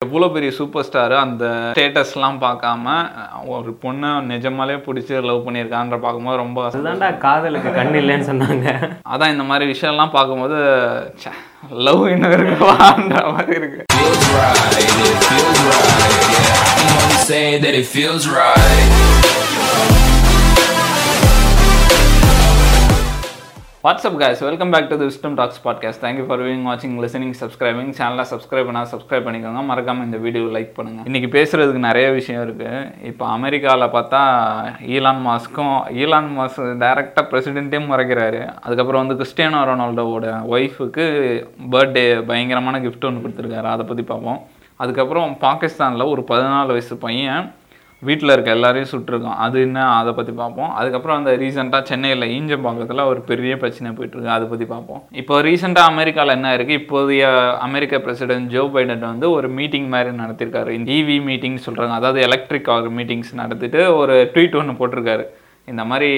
எவ்வளோ பெரிய super star அந்த ஸ்டேட்டஸ்லாம் பார்க்காம ஒரு பொண்ணை நிஜமாலே பிடிச்சி லவ் பண்ணியிருக்கான்ற பார்க்கும்போது ரொம்ப அதுதான்டா காதலுக்கு கண் இல்லைன்னு சொன்னாங்க அதான் இந்த மாதிரி விஷயம்லாம் பார்க்கும்போது லவ் இன்னும் இருக்குவான்ற மாதிரி இருக்கு feels right. It feels right. Yeah, I can only say that it feels right. What's up guys welcome back to the Wisdom Talks podcast thank you for viewing வாட்சிங் லிசனிங் சப்ஸ்கிரைபிங் சேனலாக subscribe பண்ணால் subscribe பண்ணிக்கோங்க. மறக்காம இந்த video like பண்ணுங்கள் இன்னைக்கு பேசுறதுக்கு நிறைய விஷயம் இருக்குது இப்போ அமெரிக்காவில் பார்த்தா ஈலான் மாஸ்க்கும் ஈலான் மாஸ் டைரெக்டாக பிரசிடென்ட்டே முறைக்கிறாரு. அதுக்கப்புறம் வந்து கிறிஸ்டியானோ ரொனால்டோவோட ஒய்ஃபுக்கு பர்த்டே பயங்கரமான கிஃப்ட் ஒன்று கொடுத்துருக்காரு. அதை பற்றி பார்ப்போம். அதுக்கப்புறம் பாகிஸ்தானில் ஒரு பதினாலு வயசு பையன் வீட்டில் இருக்க எல்லாரையும் சுட்டிருக்கோம். அது என்ன? அதை பற்றி பார்ப்போம். அதுக்கப்புறம் அந்த ரீசெண்டாக சென்னையில் ஈஞ்சம்பாக்கத்தில் ஒரு பெரிய பிரச்சனை போயிட்டுருக்கு. அதை பற்றி பார்ப்போம். இப்போ ரீசெண்டாக அமெரிக்காவில் என்ன இருக்குது இப்போதைய அமெரிக்க பிரசிடென்ட் ஜோ பைடன் வந்து ஒரு மீட்டிங் மாதிரி நடத்திருக்காரு இவி மீட்டிங் சொல்கிறாங்க அதாவது எலக்ட்ரிக் கார் மீட்டிங்ஸ் நடத்திட்டு ஒரு ட்வீட் ஒன்று போட்டிருக்காரு. இந்த மாதிரி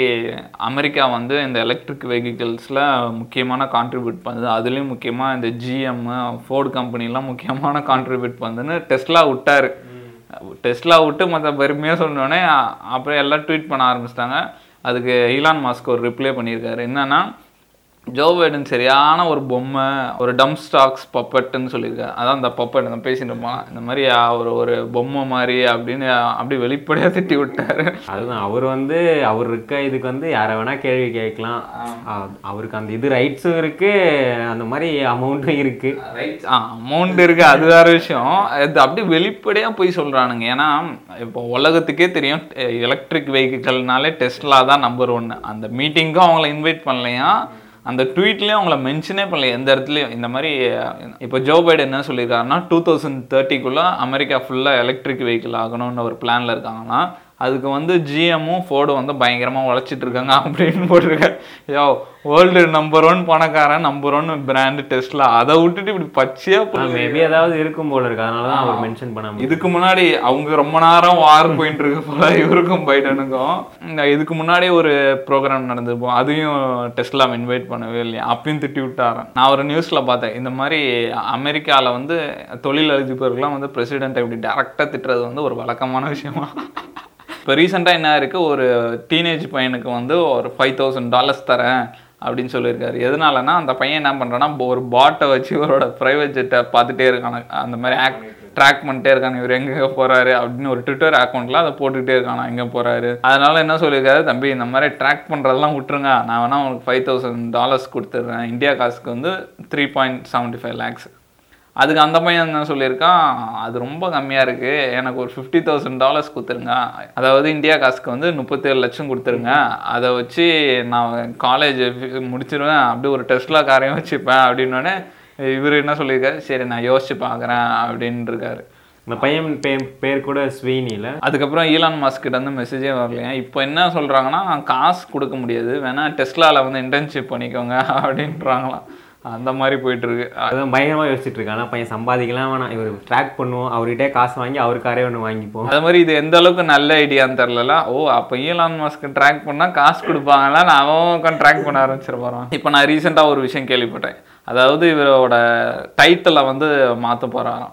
அமெரிக்கா வந்து இந்த எலக்ட்ரிக் வெஹிக்கிள்ஸில் முக்கியமான கான்ட்ரிபியூட் பண்ணுது. அதுலேயும் முக்கியமாக இந்த ஜிஎம் ஃபோர்டு கம்பெனிலாம் முக்கியமான கான்ட்ரிபியூட் பண்ணுதுன்னு டெஸ்ட்லாம் விட்டாரு. டெஸ்ட்லா விட்டு மற்ற பெருமையாக சொன்னோடனே அப்புறம் எல்லாம் ட்வீட் பண்ண ஆரம்பிச்சிட்டாங்க. அதுக்கு ஈலான் மாஸ்க் ஒரு ரிப்ளை பண்ணியிருக்காரு. என்னன்னா ஜோ பைடன் சரியான ஒரு பொம்மை ஒரு டம் ஸ்டாக்ஸ் பப்பட்டுன்னு சொல்லியிருக்காரு. அதான் அந்த பப்பட் அந்த பேசிட்டு இந்த மாதிரி அவர் ஒரு பொம்மை மாதிரி அப்படின்னு அப்படி வெளிப்படையாக திட்டி விட்டாரு. அதுதான் அவர் வந்து அவர் இருக்க இதுக்கு வந்து யாரை வேணா கேள்வி கேட்கலாம். அவருக்கு அந்த இது ரைட்ஸும் இருக்கு அந்த மாதிரி அமௌண்ட்டும் இருக்கு. ரைட் அமௌண்ட் இருக்கு. அது வேற விஷயம். அது அப்படியே வெளிப்படையா போய் சொல்றானுங்க. ஏன்னா இப்போ உலகத்துக்கே தெரியும் எலக்ட்ரிக் வெஹிக்கிள்னாலே டெஸ்ட்லா தான் நம்பர் ஒன்னு அந்த மீட்டிங்க்கும் அவங்கள இன்வைட் பண்ணலையா? அந்த ட்வீட்லேயும் அவங்கள மென்ஷனே பண்ணல. எந்த இடத்துலையும் இந்த மாதிரி இப்போ ஜோ பைடன் என்ன சொல்லியிருக்காருன்னா டூ தௌசண்ட் தேர்ட்டிக்குள்ளே அமெரிக்கா ஃபுல்லாக எலக்ட்ரிக் வெஹிக்கிள் ஆகணும்னு ஒரு பிளானில் இருக்காங்கன்னா அதுக்கு வந்து ஜிஎம்மும் ஃபோர்டும் வந்து பயங்கரமாக உழைச்சிட்டு இருக்காங்க அப்படின்னு போட்டிருக்காரு. யோ வேர்ல்டு நம்பர் ஒன் பணக்காரன் நம்பர் ஒன் பிராண்டு டெஸ்ட்ல அதை விட்டுட்டு இப்படி பச்சையாக மேபி ஏதாவது இருக்கும் போல இருக்கு. அதனால தான் அவர் மென்ஷன் பண்ண இதுக்கு முன்னாடி அவங்க ரொம்ப நேரம் வார் போயிட்டு இருக்கு போல இவருக்கும் பைடனுக்கும். இதுக்கு முன்னாடி ஒரு ப்ரோக்ராம் நடந்திருப்போம் அதையும் டெஸ்ட்ல இன்வைட் பண்ணவே இல்லையா? அப்பயும் திட்டி விட்டாரன் நான் ஒரு நியூஸ்ல பார்த்தேன். இந்த மாதிரி அமெரிக்கால வந்து தொழில் அதிபர்கள்லாம் வந்து பிரசிடென்ட் இப்படி டேரக்டா திட்டுறது வந்து ஒரு வழக்கமான விஷயமா? இப்போ ரீசெண்டாக என்ன இருக்குது ஒரு டீனேஜ் பையனுக்கு வந்து ஒரு ஃபைவ் தௌசண்ட் டாலர்ஸ் தரேன் அப்படின்னு சொல்லியிருக்காரு. எதனாலனா அந்த பையன் என்ன பண்ணுறான்னா ஒரு பாட்டை வச்சு இவரோட ப்ரைவேட் ஜெட்டை பார்த்துட்டே இருக்கான. அந்த மாதிரி ஆக்ட் ட்ராக் பண்ணிட்டே இருக்காங்க இவர் எங்கே போகிறாரு அப்படின்னு ஒரு ட்விட்டர் அக்கௌண்ட்டில் அதை போட்டுக்கிட்டே இருக்கானா. எங்கே போகிறாரு அதனால என்ன சொல்லியிருக்காரு? தம்பி இந்த மாதிரி ட்ராக் பண்ணுறதெல்லாம் விட்டுருங்க. நான் வேணால் உங்களுக்கு ஃபைவ் தௌசண்ட் டாலர்ஸ் கொடுத்துட்றேன். இந்தியா காசுக்கு வந்து three point seventy five lakhs அதுக்கு அந்த பையன் என்ன சொல்லியிருக்கான்? அது ரொம்ப கம்மியாக இருக்குது எனக்கு ஒரு ஃபிஃப்டி தௌசண்ட் டாலர்ஸ் கொடுத்துருங்க. அதாவது இந்தியா காசுக்கு வந்து முப்பத்தேழு லட்சம் கொடுத்துருங்க. அதை வச்சு நான் காலேஜ் முடிச்சிருவேன். அப்படியே ஒரு டெஸ்ட்லா காரையும் வச்சுப்பேன் அப்படின்னோடனே இவர் என்ன சொல்லியிருக்காரு? சரி நான் யோசிச்சு பார்க்குறேன் அப்படின்னு இருக்காரு இந்த பையன் பேர் பேர் கூட ஸ்வீனில அதுக்கப்புறம் ஈலான் மாஸ்க் கிட்ட வந்து மெசேஜே வரலையா? இப்போ என்ன சொல்கிறாங்கன்னா காசு கொடுக்க முடியாது. வேணா டெஸ்லாவில் வந்து இன்டர்ன்ஷிப் பண்ணிக்கோங்க அப்படின்றாங்களாம். அந்த மாதிரி போயிட்டு இருக்கு அதான் பயங்கரமா யோசிச்சுட்டு இருக்கான். பையன் சம்பாதிக்கலாம் வேணாம். இவர் ட்ராக் பண்ணுவோம். அவர்கிட்டே காசு வாங்கி அவர் காரே ஒன்று வாங்கிப்போம். அது மாதிரி இது எந்த அளவுக்கு நல்ல ஐடியான்னு தெரிலல ஓ அப்போ ஈலான் மாஸ்க்கு ட்ராக் பண்ணால் காசு கொடுப்பாங்களா? நான் அவன் ட்ராக் பண்ண ஆரம்பிச்சிட போகிறான் இப்போ நான் ரீசெண்டாக ஒரு விஷயம் கேள்விப்பட்டேன். அதாவது இவரோட டைட்டிலை வந்து மாற்ற போகிறாராம்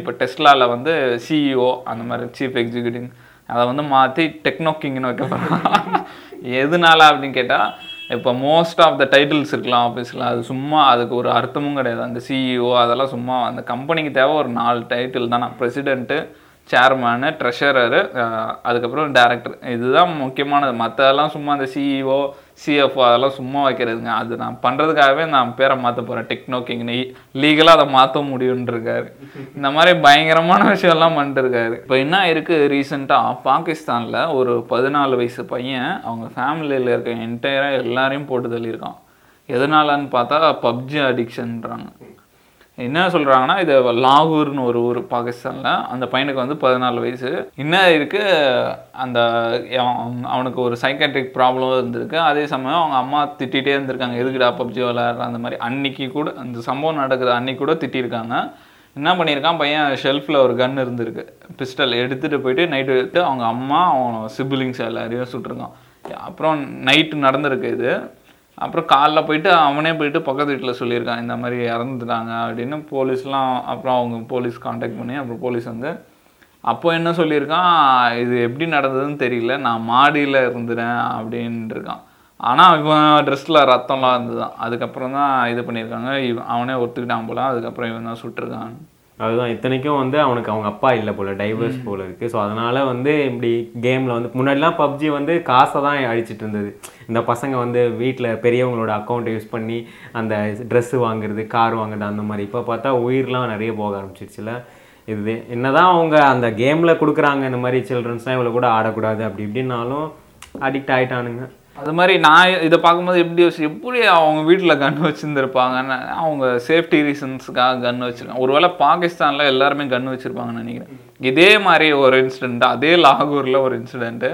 இப்போ டெஸ்லாவில் வந்து சிஇஓ அந்த மாதிரி சீஃப் எக்ஸிக்யூட்டிவ் அதை வந்து மாற்றி டெக்னோ கிங்னு வைக்க போகிறான் எதனால அப்படின்னு கேட்டால் இப்போ மோஸ்ட் ஆஃப் த டைட்டில்ஸ் இருக்கலாம் ஆஃபீஸில் அது சும்மா அதுக்கு ஒரு அர்த்தமும் கிடையாது. அந்த சிஇஓ அதெல்லாம் சும்மா அந்த கம்பெனிக்கு தேவை ஒரு நாலு டைட்டில் தானே. ப்ரெசிடென்ட்டு சேர்மேனு ட்ரெஷரரு அதுக்கப்புறம் டேரக்டர் இதுதான் முக்கியமானது. மற்றதெல்லாம் சும்மா அந்த சிஇஓ சிஎஃப்ஓ அதெல்லாம் சும்மா வைக்கிறதுங்க. அது நான் பண்ணுறதுக்காகவே நான் பேரை மாற்ற போகிறேன் டெக்னோ கிங்னு லீகலாக அதை மாற்ற முடியும்னு இந்த மாதிரி பயங்கரமான விஷயம்லாம் பண்ணிட்டுருக்காரு இப்போ என்ன இருக்குது ரீசெண்டாக பாகிஸ்தானில் ஒரு பதினாலு வயசு பையன் அவங்க ஃபேமிலியில் இருக்க என்டையராக எல்லாரையும் போட்டு தள்ளியிருக்கான். எதனாலன்னு பார்த்தா பப்ஜி அடிக்ஷன்றாங்க என்ன சொல்கிறாங்கன்னா இது லாகூர்னு ஒரு ஊர் பாகிஸ்தானில். அந்த பையனுக்கு வந்து பதினாலு வயசு. என்ன இருக்குது அந்த அவனுக்கு ஒரு சைக்காட்ரிக் ப்ராப்ளமும் இருந்திருக்கு. அதே சமயம் அவங்க அம்மா திட்டிகிட்டே இருந்திருக்காங்க. எதுக்குடா பப்ஜி விளையாடுற அந்த மாதிரி. அன்னைக்கு கூட அந்த சம்பவம் நடக்குது அன்னைக்கு கூட திட்டியிருக்காங்க என்ன பண்ணியிருக்கான் பையன் ஷெல்ஃபில் ஒரு கன் இருந்திருக்கு. பிஸ்டல் எடுத்துகிட்டு போயிட்டு நைட்டு எடுத்து அவங்க அம்மா அவன் சிபிலிங்ஸ் எல்லாரையும் சுட்டிருக்கான். அப்புறம் நைட்டு நடந்திருக்கு இது. அப்புறம் காலைல போயிட்டு அவனே போயிட்டு பக்கத்து வீட்டில் சொல்லியிருக்கான் இந்த மாதிரி இறந்துட்டாங்க அப்படின்னு. போலீஸ்லாம் அப்புறம் அவங்க போலீஸ் காண்டாக்ட் பண்ணி அப்புறம் போலீஸ் வந்து அப்போ என்ன சொல்லியிருக்கான் இது எப்படி நடந்ததுன்னு தெரியல நான் மாடியில் இருந்துறேன் அப்படின்ட்டு இருக்கான் ஆனால் இவன் ட்ரெஸ்ஸில் ரத்தம்லாம் இருந்துதான் அதுக்கப்புறம் தான் இது பண்ணியிருக்காங்க இவன் அவனே ஒத்துக்கிட்டான் போல அதுக்கப்புறம் இவன் தான் சுட்டிருக்கான். அதுதான் இத்தனைக்கும் வந்து அவனுக்கு அவங்க அப்பா இல்லை போல டைவர்ஸ் போல இருக்கு. ஸோ அதனால வந்து இப்படி கேமில் வந்து முன்னாடிலாம் பப்ஜி வந்து காசை தான் அழிச்சிட்டு இருந்தது. இந்த பசங்க வந்து வீட்டில் பெரியவங்களோட அக்கௌண்ட்டை யூஸ் பண்ணி அந்த ட்ரெஸ்ஸு வாங்குறது கார் வாங்குறது அந்த மாதிரி. இப்போ பார்த்தா உயிர்லாம் நிறைய போக ஆரம்பிச்சிருச்சுல. இது என்னதான் அவங்க அந்த கேமில் கொடுக்குறாங்க இந்த மாதிரி சில்ட்ரன்ஸ்லாம் இவ்வளோ கூட ஆடக்கூடாது அப்படி இப்படின்னாலும் அடிக்ட் ஆயிட்டானுங்க. அது மாதிரி நான் இதை பார்க்கும்போது எப்படி யோசி எப்படி அவங்க வீட்டில் கன் வச்சுருந்துருப்பாங்கன்னு அவங்க சேஃப்டி ரீசன்ஸுக்காக கன் வச்சுருக்காங்க. ஒருவேளை பாகிஸ்தானில் எல்லாருமே கன் வச்சுருப்பாங்கன்னு நினைக்கிறேன். இதே மாதிரி ஒரு இன்சிடெண்ட் அதே லாகூரில் ஒரு இன்சிடெண்ட்டு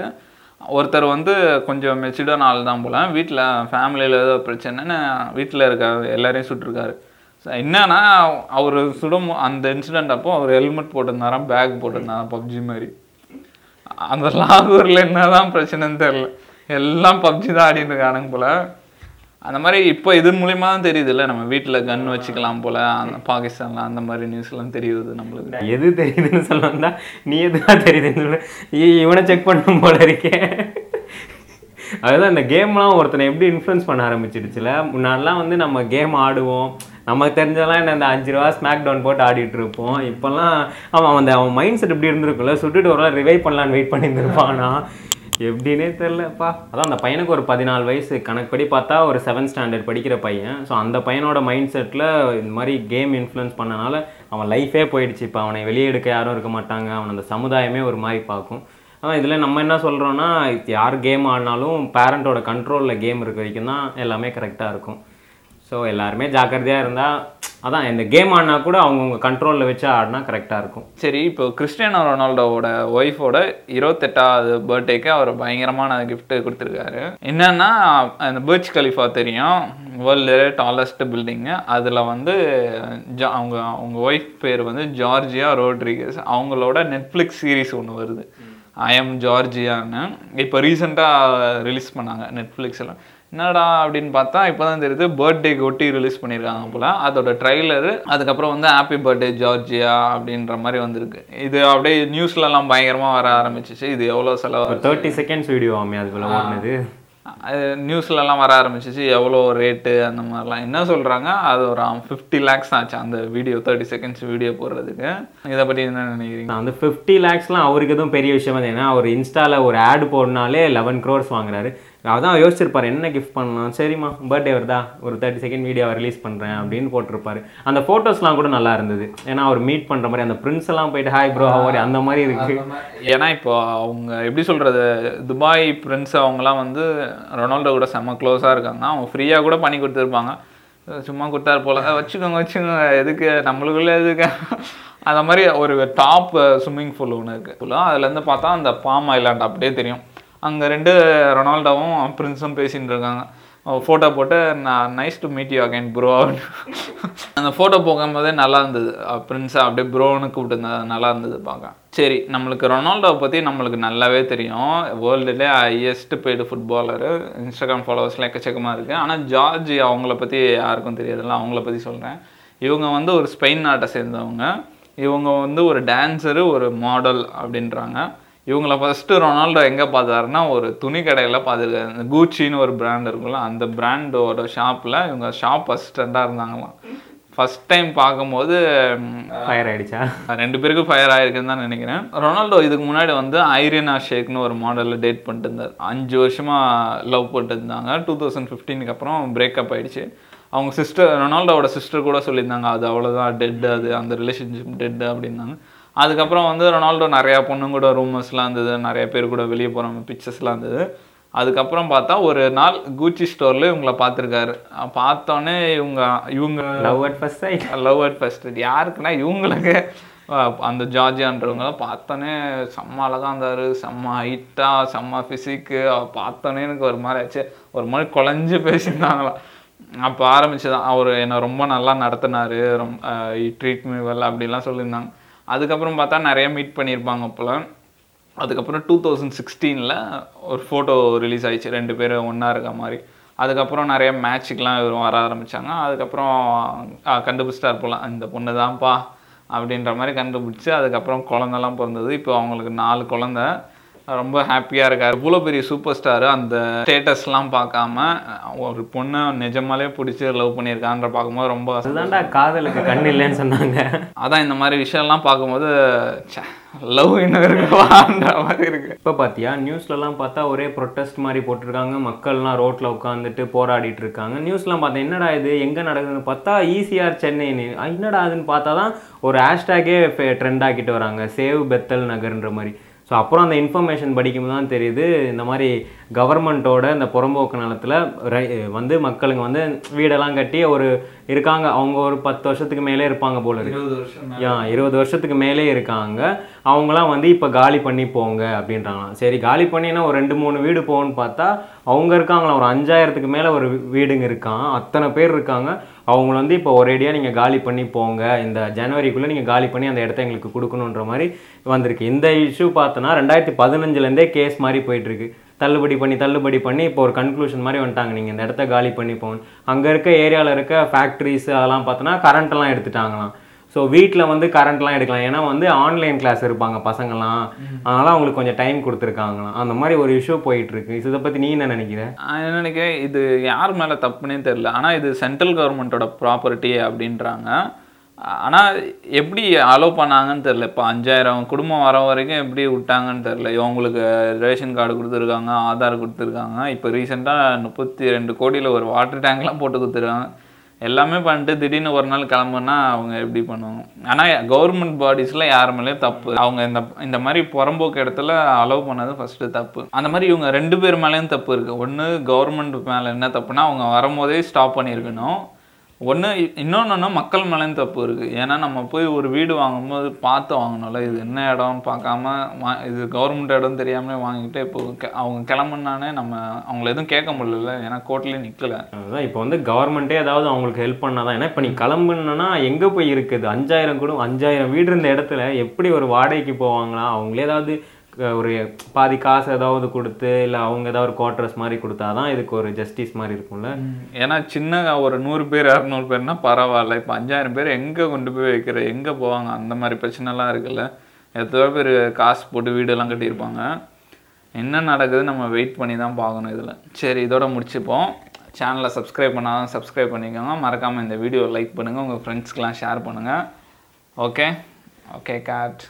ஒருத்தர் வந்து கொஞ்சம் மெச்சூர்டான ஆள் தான் போல. வீட்டில் ஃபேமிலியில் ஏதோ பிரச்சனைன்னு வீட்டில் இருக்க எல்லாரையும் சுட்டிருக்காரு. என்னன்னா அவர் சுடும் அந்த இன்சிடெண்ட் அப்போ அவர் ஹெல்மெட் போட்டிருந்தாராம் பேக் போட்டிருந்தாராம் பப்ஜி மாதிரி. அந்த லாகூரில் என்னதான் பிரச்சனைன்னு தெரில எல்லாம் பப்ஜி தான் ஆடிட்டு இருக்கானுங்க போல. அந்த மாதிரி இப்போ இது மூலியமா தான் தெரியுதுல்ல நம்ம வீட்டில் கன் வச்சுக்கலாம் போல அந்த பாகிஸ்தான்ல அந்த மாதிரி நியூஸ்லாம் தெரியுது நம்மளுக்கு. எது தெரியுதுன்னு சொல்லணும்னா நீ எதுதான் தெரியுதுன்னு சொல்லு. இவனை செக் பண்ணும் போல இருக்கேன் அதுதான் இந்த கேம்லாம் ஒருத்தனை எப்படி இன்ஃப்ளூன்ஸ் பண்ண ஆரம்பிச்சிடுச்சுல? முன்னாடிலாம் வந்து நம்ம கேம் ஆடுவோம். நமக்கு தெரிஞ்சதெல்லாம் என்ன இந்த அஞ்சு ரூபா ஸ்மாக் டவுன் போட்டு ஆடிட்டு இருப்போம். இப்போல்லாம் அவன் அந்த அவன் மைண்ட் செட் இப்படி இருந்திருக்குல்ல சுட்டுட்டு ஒரு ரிவைவ் பண்ணலான்னு வெயிட் பண்ணியிருந்திருப்பானா. எப்படின்னே தெரிலப்பா அதான் அந்த பையனுக்கு ஒரு பதினாலு வயசு. கணக்குப்படி பார்த்தா ஒரு செவன்த் ஸ்டாண்டர்ட் படிக்கிற பையன். ஸோ அந்த பையனோட மைண்ட் செட்டில் இந்த மாதிரி கேம் இன்ஃப்ளூயன்ஸ் பண்ணனால அவன் லைஃபே போயிடுச்சு. இப்போ அவனை வெளியே எடுக்க யாரும் இருக்க மாட்டாங்க. அவன் அந்த சமுதாயமே ஒரு மாதிரி பார்க்கும். ஆனால் இதில் நம்ம என்ன சொல்கிறோன்னா யார் கேம் ஆடினாலும் பேரண்ட்டோட கண்ட்ரோலில் கேம் இருக்க வரைக்கும் தான் எல்லாமே கரெக்டாக இருக்கும். ஸோ எல்லாருமே ஜாக்கிரதையாக இருந்தால் அதான் இந்த கேம் ஆடினா கூட அவங்கவுங்க கண்ட்ரோலில் வச்சு ஆடினா கரெக்டாக இருக்கும். சரி இப்போ கிறிஸ்டியானோ ரொனால்டோவோட ஒய்ஃபோட இருபத்தெட்டாவது பர்த்டேக்கு அவர் பயங்கரமான gift கொடுத்துருக்காரு. என்னன்னா அந்த பர்ச் கலிஃபா தெரியும். வேர்ல்டு டாலஸ்ட் பில்டிங்கு அதில் வந்து ஜா- அவங்க அவங்க ஒய்ஃப் பேர் வந்து ஜார்ஜியா ரோட்ரிகஸ். அவங்களோட நெட்ஃப்ளிக்ஸ் சீரிஸ் ஒன்று வருது. ஐ எம் ஜார்ஜியான்னு இப்போ ரீசெண்டாக ரிலீஸ் பண்ணாங்க நெட்ஃப்ளிக்ஸில் என்னடா அப்படின்னு பார்த்தா இப்போ தான் தெரியுது பர்த்டேக்கு ஒட்டி ரிலீஸ் பண்ணியிருக்காங்க போல. அதோட ட்ரைலரு அதுக்கப்புறம் வந்து ஹாப்பி பர்த்டே ஜார்ஜியா அப்படின்ற மாதிரி வந்திருக்கு. இது அப்படியே நியூஸ்லலாம் பயங்கரமாக வர ஆரம்பிச்சிச்சு. இது எவ்வளோ செலவு தேர்ட்டி செகண்ட்ஸ் வீடியோ ஆமே அதுக்குள்ள ஓடுனது. நியூஸ்லலாம் வர ஆரம்பிச்சிச்சு. எவ்வளோ ரேட்டு அந்த மாதிரிலாம். என்ன சொல்கிறாங்க அது ஒரு ஃபிஃப்டி லேக்ஸ் ஆச்சு அந்த வீடியோ தேர்ட்டி செகண்ட்ஸ் வீடியோ போடுறதுக்கு. இதை பற்றி என்ன நினைக்கிறீங்க? நான் வந்து ஃபிஃப்டி லேக்ஸ்லாம் அவருக்கு எதுவும் பெரிய விஷயம் இல்லை. ஏன்னா அவர் இன்ஸ்டால ஒரு ஆட் போடனாலே லெவன் க்ரோர்ஸ் வாங்குறாரு. அதான் யோசிச்சிருப்பார் என்ன கிஃப்ட் பண்ணலாம்? சரிம்மா பர்த்டே வருதா? ஒரு தேர்ட்டி செகண்ட் வீடியோவை ரிலீஸ் பண்ணுறேன் அப்படின்னு போட்டிருப்பாரு. அந்த ஃபோட்டோஸ்லாம் கூட நல்லா இருந்தது. ஏன்னா அவர் மீட் பண்ணுற மாதிரி அந்த ப்ரின்ஸ் எல்லாம் போயிட்டு ஹாய் ப்ரோ அவர் அந்த மாதிரி இருக்கு. ஏன்னா இப்போ அவங்க எப்படி சொல்கிறது துபாய் ப்ரின்ஸ் அவங்கலாம் வந்து ரொனால்டோ கூட செம்ம க்ளோஸாக இருக்காங்க. அவங்க ஃப்ரீயாக கூட பண்ணி கொடுத்துருப்பாங்க. சும்மா கொடுத்தாரு போல. வச்சுக்கோங்க வச்சுக்கோங்க. எதுக்கு? நம்மளுக்குள்ளே எதுக்கு? அந்த மாதிரி ஒரு டாப் ஸ்விம்மிங் பூல் ஒன்று இருக்குது அதுலேருந்து பார்த்தா அந்த பாம் ஐலாண்ட் அப்படியே தெரியும். அங்கே ரெண்டு ரொனால்டோவும் பிரின்ஸும் பேசிகிட்டு இருக்காங்க. ஃபோட்டோ போட்டு நான் nice to meet you again bro அந்த ஃபோட்டோ போகும்போதே நல்லா இருந்தது. பிரின்ஸை அப்படியே ப்ரோன்னு கூப்பிட்டு நல்லா இருந்தது பார்க்க. சரி நம்மளுக்கு ரொனால்டோவை பற்றி நம்மளுக்கு நல்லாவே தெரியும். வேர்ல்டுலே ஹையஸ்ட் பெய்டு ஃபுட்பாலரு இன்ஸ்டாகிராம் ஃபாலோவர்ஸ்லாம் எக்கச்சக்கமாக இருக்குது ஆனால் ஜார்ஜ் அவங்கள பற்றி யாருக்கும் தெரியாதுல்ல அவங்கள பற்றி சொல்கிறேன் இவங்க வந்து ஒரு ஸ்பெயின் நாட்டை சேர்ந்தவங்க. இவங்க வந்து ஒரு டான்ஸரு ஒரு மாடல் அப்படின்றாங்க. இவங்கள ஃபஸ்ட்டு ரொனால்டோ எங்கே பார்த்தாருன்னா ஒரு துணி கடையில் பார்த்துருக்காரு. இந்த கூச்சின்னு ஒரு பிராண்ட் இருக்குல்ல அந்த பிராண்டோட ஷாப்பில் இவங்க ஷாப் அசிஸ்டண்ட்டாக இருந்தாங்களாம். ஃபஸ்ட் டைம் பார்க்கும்போது ஃபயர் ஆயிடுச்சா? ரெண்டு பேருக்கும் ஃபயர் ஆயிருக்குன்னு தான் நினைக்கிறேன். ரொனால்டோ இதுக்கு முன்னாடி வந்து ஐரியனா ஷேக்னு ஒரு மாடலில் டேட் பண்ணிட்டு இருந்தார். அஞ்சு வருஷமா லவ் பண்ணிட்டு இருந்தாங்க. டூ தௌசண்ட் ஃபிஃப்டீனுக்கு அப்புறம் பிரேக்கப் ஆயிடுச்சு. அவங்க சிஸ்டர் ரொனால்டோவோட சிஸ்டர் கூட சொல்லியிருந்தாங்க அது அவ்வளோதான் டெட் அது. அந்த ரிலேஷன்ஷிப் டெட் அப்படின்னாங்க. அதுக்கப்புறம் வந்து ரொனால்டோ நிறையா பொண்ணுங்க கூட ரூமர்ஸ்லாம் இருந்தது. நிறைய பேர் கூட வெளியே போகிற பிக்சர்ஸ்லாம் இருந்தது. அதுக்கப்புறம் பார்த்தா ஒரு நாள் கூச்சி ஸ்டோரில் இவங்கள பார்த்துருக்காரு. பார்த்தோன்னே இவங்க இவங்க love at first sight love at first யாருக்குன்னா இவங்களுக்கு அந்த ஜார்ஜியான்றவங்க பார்த்தோன்னே செம்ம அழகா இருந்தார். செம்ம ஹைட்டாக செம்ம ஃபிசிக்கு பார்த்தோன்னே எனக்கு ஒரு மாதிரி ஆச்சு. ஒரு மாதிரி குழஞ்சு பேசியிருந்தாங்களாம் அப்போ ஆரம்பிச்சுதான். அவர் என்னை ரொம்ப நல்லா நடத்தினாரு. ரொம்ப ட்ரீட் மீ வெல் அப்படிலாம் சொல்லியிருந்தாங்க. அதுக்கப்புறம் பார்த்தா நிறையா மீட் பண்ணியிருப்பாங்க அப்போலாம் அதுக்கப்புறம் டூ தௌசண்ட் சிக்ஸ்டீனில் ஒரு ஃபோட்டோ ரிலீஸ் ஆகிடுச்சு ரெண்டு பேரும் ஒன்றா இருக்க மாதிரி. அதுக்கப்புறம் நிறைய மேட்ச்சுக்கெலாம் இவரும் வர ஆரம்பித்தாங்க அதுக்கப்புறம் கண்டுபிடிச்சிட்டார் போலாம் இந்த பொண்ணு தான்ப்பா. அப்படின்ற மாதிரி கண்டுபிடிச்சி அதுக்கப்புறம் குழந்தெல்லாம் பிறந்தது. இப்போ அவங்களுக்கு நாலு குழந்த. ரொம்ப ஹாப்பியாக இருக்கார். இவ்வளோ பெரிய சூப்பர் ஸ்டார் அந்த ஸ்டேட்டஸ்லாம் பார்க்காம ஒரு பொண்ணை நிஜமாலே பிடிச்சி லவ் பண்ணியிருக்கான்ற பார்க்கும்போது ரொம்ப அதுதான்டா காதலுக்கு கண் இல்லைன்னு சொன்னாங்க. அதான் இந்த மாதிரி விஷயம்லாம் பார்க்கும்போது லவ் இன்னும் இருக்குவான்ற மாதிரி இருக்கு. இப்போ பார்த்தியா நியூஸ்லலாம் பார்த்தா ஒரே ப்ரொட்டஸ்ட் மாதிரி போட்டிருக்காங்க. மக்கள்லாம் ரோட்டில் உட்காந்துட்டு போராடிட்டு இருக்காங்க. நியூஸ்லாம் பார்த்தா என்னடா இது? எங்கே நடக்குதுன்னு? பார்த்தா ஈசிஆர் சென்னைன்னு. அஹ் என்னடா அதுன்னு பார்த்தா தான் ஒரு ஹேஷ்டேக்கே ட்ரெண்ட் ஆக்கிட்டு வராங்க. சேவ் பெத்தல் நகர்ன்ற மாதிரி. ஸோ அப்புறம் அந்த இன்ஃபர்மேஷன் படிக்கும்போது தான் தெரியுது இந்த மாதிரி கவர்மெண்ட்டோட இந்த புறம்போக்கு நிலத்தில் வந்து மக்களுங்க வந்து வீடெல்லாம் கட்டி ஒரு இருக்காங்க. அவங்க ஒரு பத்து வருஷத்துக்கு மேலே இருப்பாங்க போல இருக்கு. யா இருபது வருஷத்துக்கு மேலே இருக்காங்க. அவங்களாம் வந்து இப்போ காலி பண்ணி போங்க அப்படின்றாங்களாம். சரி காலி பண்ணினா ஒரு ரெண்டு மூணு வீடு போகணும்னு பார்த்தா அவங்க இருக்காங்களா ஒரு அஞ்சாயிரத்துக்கு மேலே ஒரு வீடுங்க இருக்கான். அத்தனை பேர் இருக்காங்க. அவங்கள வந்து இப்போ ஒரேடியாக நீங்கள் காலி பண்ணி போங்க. இந்த ஜனவரிக்குள்ளே நீங்கள் காலி பண்ணி அந்த இடத்த எங்களுக்கு கொடுக்கணுன்ற மாதிரி வந்திருக்கு. இந்த இஷ்யூ பார்த்தோன்னா ரெண்டாயிரத்தி பதினஞ்சுலேருந்தே கேஸ் மாதிரி போயிட்டுருக்கு. தள்ளுபடி பண்ணி தள்ளுபடி பண்ணி இப்போ ஒரு கன்க்ளூஷன் மாதிரி வந்துட்டாங்க. நீங்கள் இந்த இடத்த காலி பண்ணி போகணும் அங்கே இருக்க ஏரியாவில் இருக்க ஃபேக்ட்ரிஸ் அதெல்லாம் பார்த்தோன்னா கரண்ட்டெல்லாம் எடுத்துட்டாங்களாம். ஸோ வீட்டில் வந்து கரண்ட்லாம் எடுக்கலாம். ஏன்னா வந்து ஆன்லைன் கிளாஸ் இருப்பாங்க பசங்கள்லாம். அதனால அவங்களுக்கு கொஞ்சம் டைம் கொடுத்துருக்காங்களாம். அந்த மாதிரி ஒரு இஷ்யூ போயிட்டு இருக்கு இதை பற்றி நீ என்ன நினைக்கிற? நான் என்ன நினைக்கிறேன் இது யார் மேலே தப்புனே தெரில ஆனால் இது சென்ட்ரல் கவர்மெண்ட்டோட ப்ராப்பர்ட்டி அப்படின்றாங்க. ஆனால் எப்படி அலோவ் பண்ணாங்கன்னு தெரில இப்போ அஞ்சாயிரம் குடும்பம் வர வரைக்கும் எப்படி விட்டாங்கன்னு தெரில இவங்களுக்கு ரேஷன் கார்டு கொடுத்துருக்காங்க ஆதார் கொடுத்துருக்காங்க. இப்போ ரீசெண்டாக முப்பத்தி ரெண்டு கோடியில் ஒரு வாட்டர் டேங்க்லாம் போட்டு கொடுத்துருக்காங்க. எல்லாமே பண்ணிட்டு திடீர்னு ஒரு நாள் கிளம்புனா அவங்க எப்படி பண்ணுவாங்க? ஆனால் கவர்மெண்ட் பாடிஸில் யார் மேலேயும் தப்பு. அவங்க இந்த இந்த மாதிரி புறம்போக்கு இடத்துல அலோவ் பண்ணது ஃபஸ்ட்டு தப்பு. அந்த மாதிரி இவங்க ரெண்டு பேர் மேலேயும் தப்பு இருக்குது ஒன்று கவர்மெண்ட் மேலே என்ன தப்புனா அவங்க வரும்போதே ஸ்டாப் பண்ணியிருக்கணும். ஒன்று இன்னொன்று மக்கள் மேலேயும் தப்பு இருக்குது ஏன்னா நம்ம போய் ஒரு வீடு வாங்கும்போது பார்த்து வாங்கணும்ல. இது என்ன இடம் பார்க்காம வா இது கவர்மெண்ட் இடம் தெரியாமலே வாங்கிட்டு இப்போ அவங்க கிளம்புனானே நம்ம அவங்கள எதுவும் கேட்க முடியல ஏன்னா கோர்ட்லேயும் நிற்கல அதுதான் இப்போ வந்து கவர்மெண்ட்டே ஏதாவது அவங்களுக்கு ஹெல்ப் பண்ணாதான். ஏன்னா இப்போ நீ கிளம்புனா எங்கே போய் இருக்குது? அஞ்சாயிரம் கூட அஞ்சாயிரம் வீடு இருந்த இடத்துல எப்படி ஒரு வாடகைக்கு போவாங்களா? அவங்களே ஏதாவது ஒரு பாதி காசு ஏதாவது கொடுத்து இல்லை அவங்க ஏதாவது ஒரு குவார்டர்ஸ் மாதிரி கொடுத்தாதான் இதுக்கு ஒரு ஜஸ்டிஸ் மாதிரி இருக்கும்ல? ஏன்னா சின்ன ஒரு நூறு பேர் இரநூறு பேர்னா பரவாயில்ல. இப்போ அஞ்சாயிரம் பேர் எங்கே கொண்டு போய் வைக்கிற எங்கே போவாங்க அந்த மாதிரி பிரச்சனைலாம் இருக்குல்ல. எத்தனை பேர் காசு போட்டு வீடெல்லாம் கட்டியிருப்பாங்க. என்ன நடக்குது நம்ம வெயிட் பண்ணி தான் பார்க்கணும் இதில். சரி இதோட முடிச்சுப்போம். சேனலை சப்ஸ்கிரைப் பண்ணாதான் சப்ஸ்கிரைப் பண்ணிக்கோங்க. மறக்காமல் இந்த வீடியோ லைக் பண்ணுங்கள் உங்கள் ஃப்ரெண்ட்ஸ்க்கெலாம் ஷேர் பண்ணுங்கள் ஓகே ஓகே கேட்